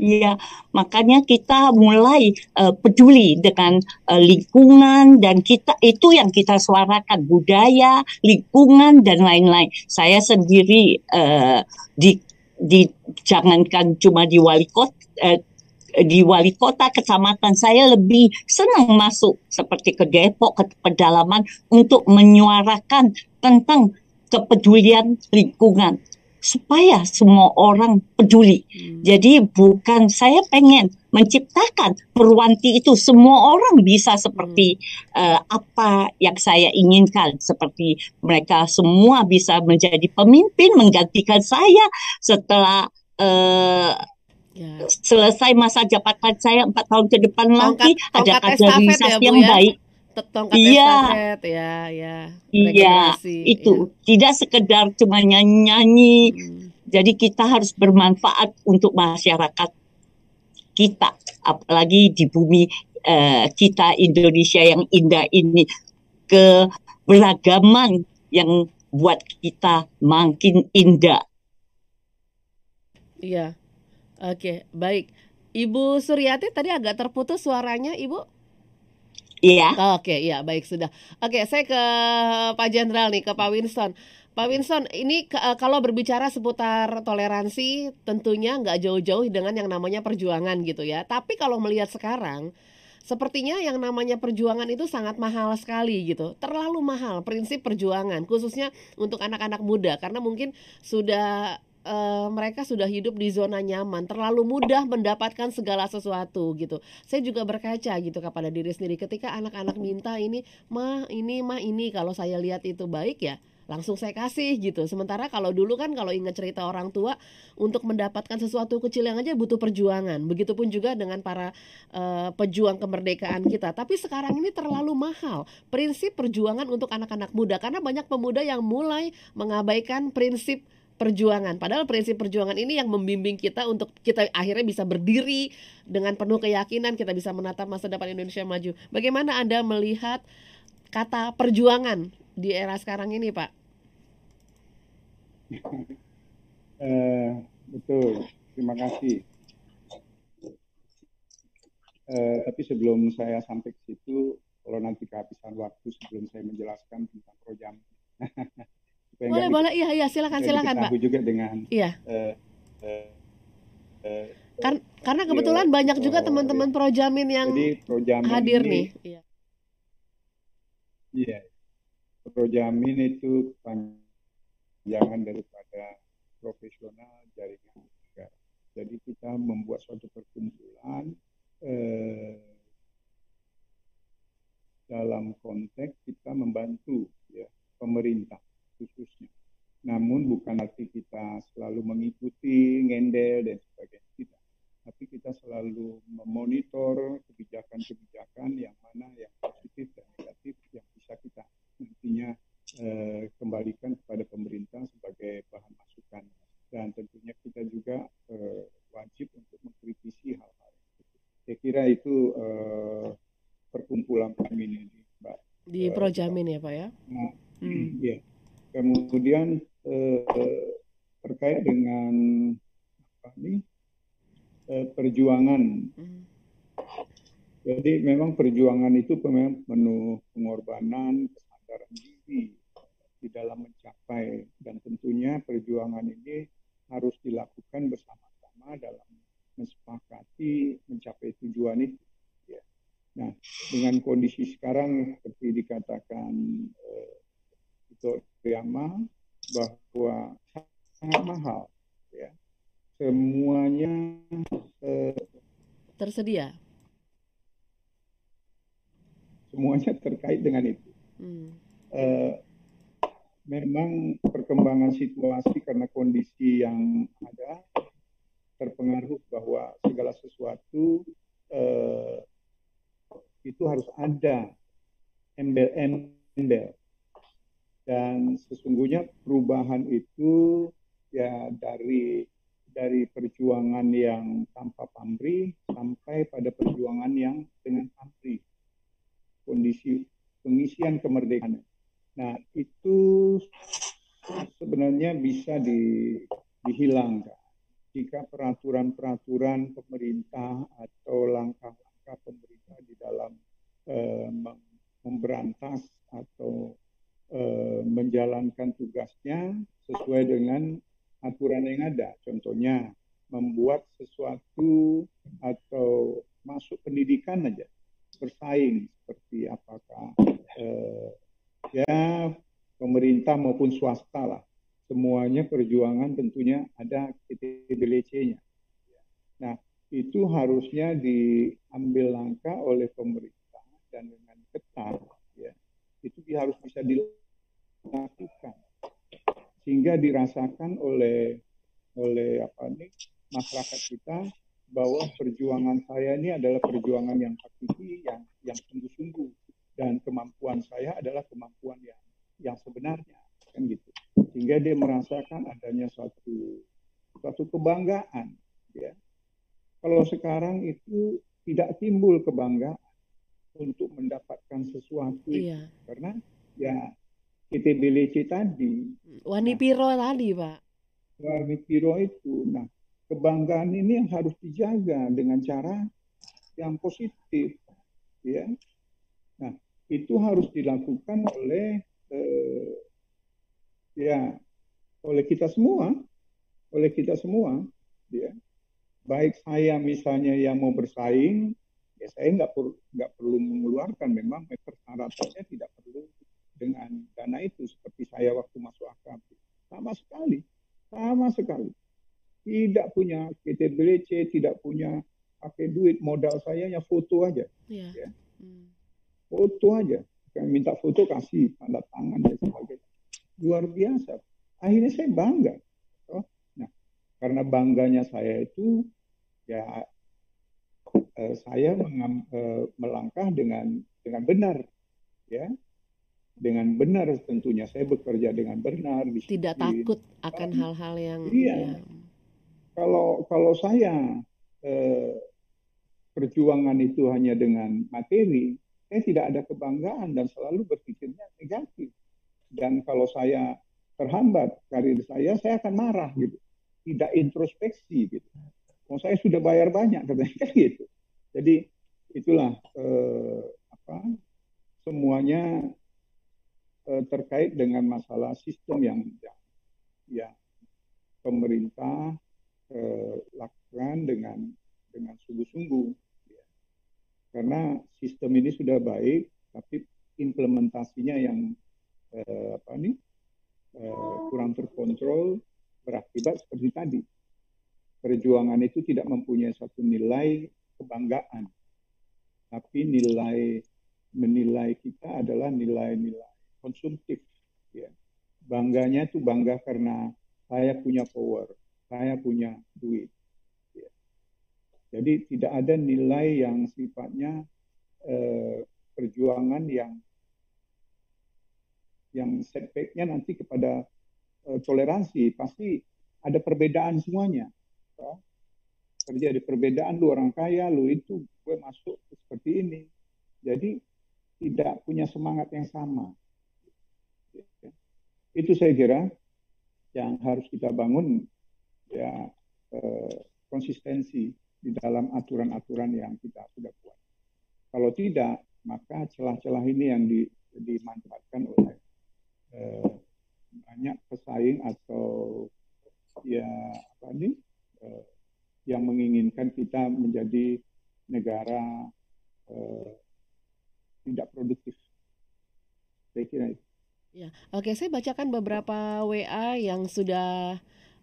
[SPEAKER 3] Iya, makanya kita mulai uh, peduli dengan uh, lingkungan dan kita itu yang kita suarakan budaya, lingkungan dan lain-lain. Saya sendiri uh, di di jangankan cuma di wali kota uh, di wali kota kecamatan saya lebih senang masuk seperti ke Depok ke pedalaman untuk menyuarakan tentang kepedulian lingkungan supaya semua orang peduli. Hmm. Jadi bukan saya pengen menciptakan perwanti itu semua orang bisa seperti hmm. uh, apa yang saya inginkan seperti mereka semua bisa menjadi pemimpin menggantikan saya setelah uh, Ya. selesai masa jabatan saya empat tahun ke depan tongkat, lagi ada kaderisasi ya, yang ya? baik
[SPEAKER 1] tongkat iya. estafet ya ya.
[SPEAKER 3] Iya itu. ya. tidak sekedar cuma nyanyi nyanyi hmm. jadi kita harus bermanfaat untuk masyarakat kita apalagi di bumi uh, kita Indonesia yang indah ini. Keberagaman yang buat kita makin indah.
[SPEAKER 1] Iya. Oke baik. Ibu Suryati tadi agak terputus suaranya Ibu
[SPEAKER 3] Iya.
[SPEAKER 1] Oke, iya baik sudah. Oke, saya ke Pak Jenderal nih, ke Pak Winston. Pak Winston, ini ke, uh, kalau berbicara seputar toleransi, tentunya nggak jauh-jauh dengan yang namanya perjuangan gitu ya. Tapi kalau melihat sekarang, sepertinya yang namanya perjuangan itu sangat mahal sekali gitu. Terlalu mahal prinsip perjuangan, khususnya untuk anak-anak muda, karena mungkin sudah uh, mereka sudah hidup di zona nyaman, terlalu mudah mendapatkan segala sesuatu gitu. Saya juga berkaca gitu kepada diri sendiri ketika anak-anak minta ini, "Mah, ini mah ini." Kalau saya lihat itu baik ya, langsung saya kasih gitu. Sementara kalau dulu kan kalau ingat cerita orang tua untuk mendapatkan sesuatu kecil yang aja butuh perjuangan. Begitupun juga dengan para uh, pejuang kemerdekaan kita. Tapi sekarang ini terlalu mahal prinsip perjuangan untuk anak-anak muda karena banyak pemuda yang mulai mengabaikan prinsip perjuangan. Padahal prinsip perjuangan ini yang membimbing kita untuk kita akhirnya bisa berdiri dengan penuh keyakinan kita bisa menatap masa depan Indonesia maju. Bagaimana Anda melihat kata perjuangan di era sekarang ini, Pak?
[SPEAKER 2] uh, *laughs* betul, terima kasih. Uh, tapi sebelum saya sampai ke situ, kalau nanti kehabisan waktu sebelum saya menjelaskan tentang program *laughs*
[SPEAKER 1] boleh boleh. Iya iya silakan silakan pak
[SPEAKER 2] juga dengan
[SPEAKER 1] iya. uh, uh, uh, Kar karena kebetulan uh, banyak juga teman-teman uh, projamin yang jadi, projamin hadir ini, nih. Iya.
[SPEAKER 2] Iya. Projamin itu panjangan daripada profesional jaringan negara jadi kita membuat suatu perkumpulan eh, dalam konteks kita membantu ya pemerintah khususnya. Namun bukan arti kita selalu mengikuti, ngendel, dan sebagainya. Tidak. Tapi kita selalu memonitor kebijakan-kebijakan yang mana yang positif dan negatif yang bisa kita nantinya eh, kembalikan kepada pemerintah sebagai bahan masukan. Dan tentunya kita juga eh, wajib untuk mengkritisi hal-hal itu. Saya kira itu eh, perkumpulan kami ini,
[SPEAKER 1] Mbak. Di Projamin ya, Pak ya? Nah,
[SPEAKER 2] hmm. ya Kemudian eh, terkait dengan apa ini eh, perjuangan. Hmm. Jadi memang perjuangan itu memang penuh pengorbanan, kesadaran diri di dalam mencapai dan tentunya perjuangan ini harus dilakukan bersama-sama dalam mensepakati mencapai tujuan itu. Ya. Nah, dengan kondisi sekarang seperti dikatakan eh, itu Priyama bahwa sangat mahal ya. Semuanya
[SPEAKER 1] eh, tersedia?
[SPEAKER 2] Semuanya terkait dengan itu. Hmm. eh, memang perkembangan situasi karena kondisi yang ada terpengaruh bahwa segala sesuatu eh, itu harus ada embel-embel dan sesungguhnya perubahan itu ya dari dari perjuangan yang tanpa pamrih sampai pada perjuangan yang dengan pamrih kondisi pengisian kemerdekaan. Nah itu sebenarnya bisa di, dihilangkan jika peraturan-peraturan pemerintah atau langkah-langkah pemerintah di dalam eh, memberantas atau Eh, menjalankan tugasnya sesuai dengan aturan yang ada. Contohnya membuat sesuatu atau masuk pendidikan aja bersaing seperti apakah eh, ya pemerintah maupun swasta lah semuanya perjuangan tentunya ada KTBLC-nya. Nah itu harusnya diambil langkah oleh pemerintah dan dengan ketat ya itu harus bisa dilakukan lakukan sehingga dirasakan oleh oleh apa nih masyarakat kita bahwa perjuangan saya ini adalah perjuangan yang hakiki yang yang sungguh-sungguh. Dan kemampuan saya adalah kemampuan yang yang sebenarnya kan gitu. Sehingga dia merasakan adanya suatu suatu kebanggaan ya. Kalau sekarang itu tidak timbul kebanggaan untuk mendapatkan sesuatu iya. karena ya ITBLC tadi.
[SPEAKER 1] Wani Piro nah, tadi, Pak.
[SPEAKER 2] Wani Piro itu. Nah, kebanggaan ini yang harus dijaga dengan cara yang positif. Ya. Nah, itu harus dilakukan oleh eh, ya oleh kita semua, oleh kita semua, ya. Baik saya misalnya yang mau bersaing, ya saya nggak perlu nggak perlu mengeluarkan memang persyaratannya tidak perlu dengan dana itu seperti saya waktu masuk AKP. Sama sekali, sama sekali. Tidak punya PTBLC, tidak punya pakai duit, modal saya ya foto aja. Yeah. Ya. Hmm. Foto aja. Yang minta foto kasih tanda tangan dan sebagainya. Luar biasa. Akhirnya saya bangga. Oh, nah, karena bangganya saya itu ya eh, saya mengam, eh, melangkah dengan dengan benar ya dengan benar tentunya saya bekerja dengan benar
[SPEAKER 1] tidak takut akan hal-hal yang
[SPEAKER 2] iya. ya. kalau kalau saya eh, perjuangan itu hanya dengan materi saya tidak ada kebanggaan dan selalu berpikirnya negatif. Dan kalau saya terhambat karir saya saya akan marah gitu. Tidak introspeksi gitu. Mau saya sudah bayar banyak katanya *laughs* gitu. Jadi itulah eh, apa semuanya eh, terkait dengan masalah sistem yang yang, yang pemerintah eh, lakukan dengan dengan sungguh-sungguh ya. karena sistem ini sudah baik tapi implementasinya yang eh, apa nih eh, kurang terkontrol berakibat seperti tadi perjuangan itu tidak mempunyai satu nilai kebanggaan tapi nilai menilai kita adalah nilai-nilai konsumtif. Ya. Bangganya itu bangga karena saya punya power, saya punya duit. Ya. Jadi tidak ada nilai yang sifatnya eh, perjuangan yang yang setbacknya nanti kepada eh, toleransi pasti ada perbedaan semuanya. Ya. Terjadi perbedaan lu orang kaya, lu itu gue masuk seperti ini. Jadi tidak punya semangat yang sama. Itu saya kira yang harus kita bangun ya eh, konsistensi di dalam aturan-aturan yang kita sudah buat. Kalau tidak, maka celah-celah ini yang di, dimanfaatkan oleh eh, banyak pesaing atau ya apa nih eh, yang menginginkan kita menjadi negara eh, tidak produktif. Saya kira itu.
[SPEAKER 1] Ya, oke. Saya bacakan beberapa WA yang sudah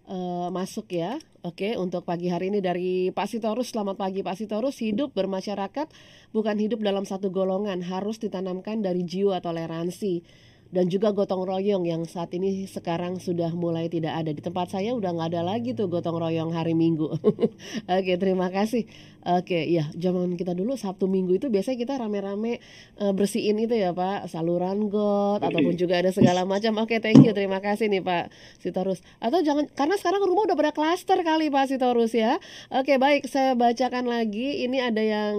[SPEAKER 1] uh, masuk ya. Oke, untuk pagi hari ini dari Pak Sitorus. Selamat pagi Pak Sitorus. Hidup bermasyarakat bukan hidup dalam satu golongan, harus ditanamkan dari jiwa toleransi dan juga gotong royong yang saat ini sekarang sudah mulai tidak ada di tempat saya udah nggak ada lagi tuh gotong royong hari Minggu. *laughs* Oke terima kasih. Oke ya zaman kita dulu Sabtu Minggu itu biasanya kita rame-rame uh, bersihin itu ya Pak saluran got ataupun juga ada segala macam. Oke thank you terima kasih nih Pak Sitorus. Atau jangan karena sekarang rumah udah pada klaster kali Pak Sitorus ya. Oke baik saya bacakan lagi ini ada yang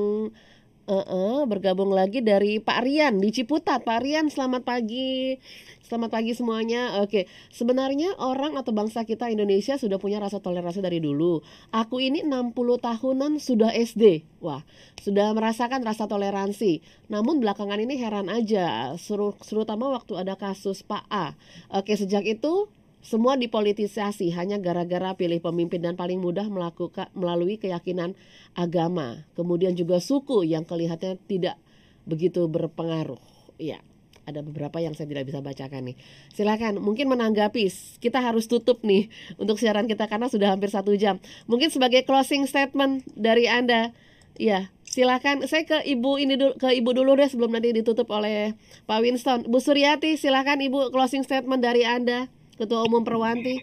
[SPEAKER 1] Uh, uh, bergabung lagi dari Pak Rian di Ciputat. Pak Rian, selamat pagi. Selamat pagi semuanya. Oke, sebenarnya orang atau bangsa kita Indonesia sudah punya rasa toleransi dari dulu. Aku ini 60 tahunan sudah SD. Wah, sudah merasakan rasa toleransi. Namun belakangan ini heran aja, terutama waktu ada kasus Pak A. Oke, sejak itu semua dipolitisasi hanya gara-gara pilih pemimpin dan paling mudah melakukan melalui keyakinan agama. Kemudian juga suku yang kelihatannya tidak begitu berpengaruh. Ya, ada beberapa yang saya tidak bisa bacakan nih. Silakan, mungkin menanggapi. Kita harus tutup nih untuk siaran kita karena sudah hampir satu jam. Mungkin sebagai closing statement dari anda, ya silakan. Saya ke ibu ini dulu, ke ibu dulu deh sebelum nanti ditutup oleh Pak Winston. Bu Suryati, silakan ibu closing statement dari anda. Ketua Umum Perwanti?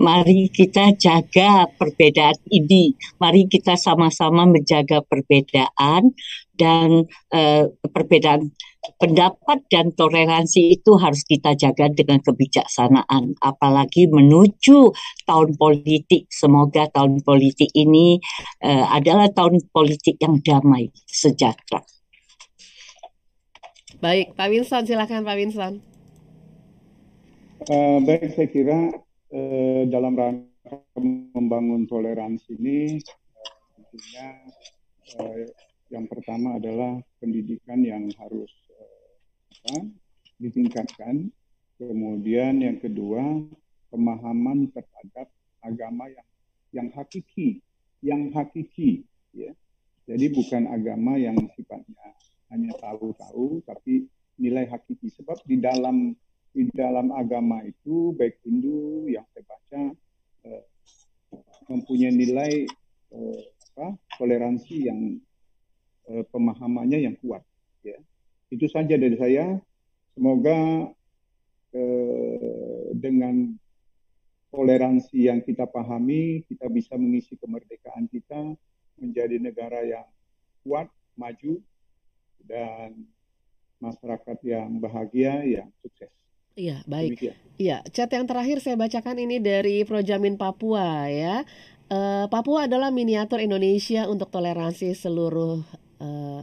[SPEAKER 3] Mari kita jaga perbedaan ini. Mari kita sama-sama menjaga perbedaan dan eh, perbedaan pendapat dan toleransi itu harus kita jaga dengan kebijaksanaan. Apalagi menuju tahun politik. Semoga tahun politik ini eh, adalah tahun politik yang damai, sejahtera.
[SPEAKER 1] Baik, Pak Winston, silakan Pak Winston.
[SPEAKER 2] Uh, baik, saya kira uh, dalam rangka membangun toleransi ini uh, tentunya uh, yang pertama adalah pendidikan yang harus uh, apa, ditingkatkan. Kemudian yang kedua pemahaman terhadap agama yang yang hakiki, yang hakiki, ya. Jadi bukan agama yang sifatnya hanya tahu-tahu, tapi nilai hakiki. Sebab di dalam di dalam agama itu baik Hindu yang saya baca eh, mempunyai nilai eh, apa, toleransi yang eh, pemahamannya yang kuat. Ya. Itu saja dari saya. Semoga eh, dengan toleransi yang kita pahami, kita bisa mengisi kemerdekaan kita menjadi negara yang kuat, maju, dan masyarakat yang bahagia, yang sukses.
[SPEAKER 1] Iya, baik. Iya, chat yang terakhir saya bacakan ini dari Projamin Papua ya. Uh, Papua adalah miniatur Indonesia untuk toleransi seluruh uh,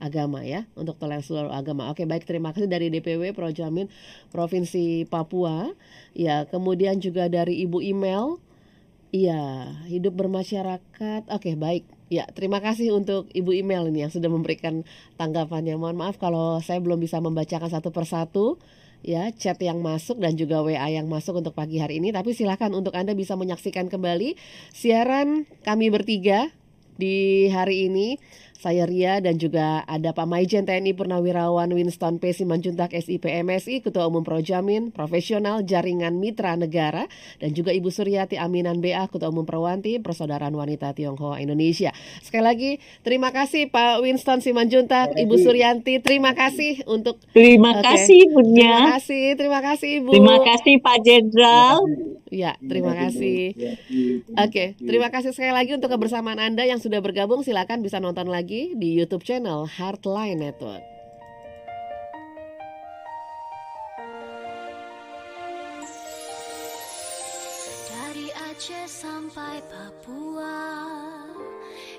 [SPEAKER 1] agama ya, untuk toleransi seluruh agama. Oke, baik terima kasih dari DPW Projamin Provinsi Papua. Ya, kemudian juga dari Ibu Email. Iya, hidup bermasyarakat. Oke, baik. Ya, terima kasih untuk Ibu Email ini yang sudah memberikan tanggapannya. Mohon maaf kalau saya belum bisa membacakan satu persatu ya chat yang masuk dan juga WA yang masuk untuk pagi hari ini. Tapi silakan untuk Anda bisa menyaksikan kembali siaran kami bertiga di hari ini saya Ria dan juga ada Pak Maijen TNI Purnawirawan Winston P. Simanjuntak SIP MSI, Ketua Umum Projamin, Profesional Jaringan Mitra Negara, dan juga Ibu Suryati Aminan BA, Ketua Umum Perwanti, Persaudaraan Wanita Tionghoa Indonesia. Sekali lagi, terima kasih Pak Winston Simanjuntak, Ibu Suryanti, terima kasih untuk...
[SPEAKER 3] Terima okay. kasih Bunya.
[SPEAKER 1] Terima kasih, terima kasih Ibu.
[SPEAKER 3] Terima kasih Pak Jenderal.
[SPEAKER 1] Ya, terima kasih. Oke, okay, terima kasih sekali lagi untuk kebersamaan Anda yang sudah bergabung. Silakan bisa nonton lagi lagi di YouTube channel Heartline Network.
[SPEAKER 4] Dari Aceh sampai Papua,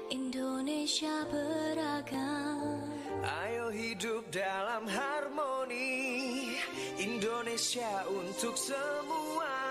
[SPEAKER 4] Indonesia beragam.
[SPEAKER 5] Ayo hidup dalam harmoni, Indonesia untuk semua.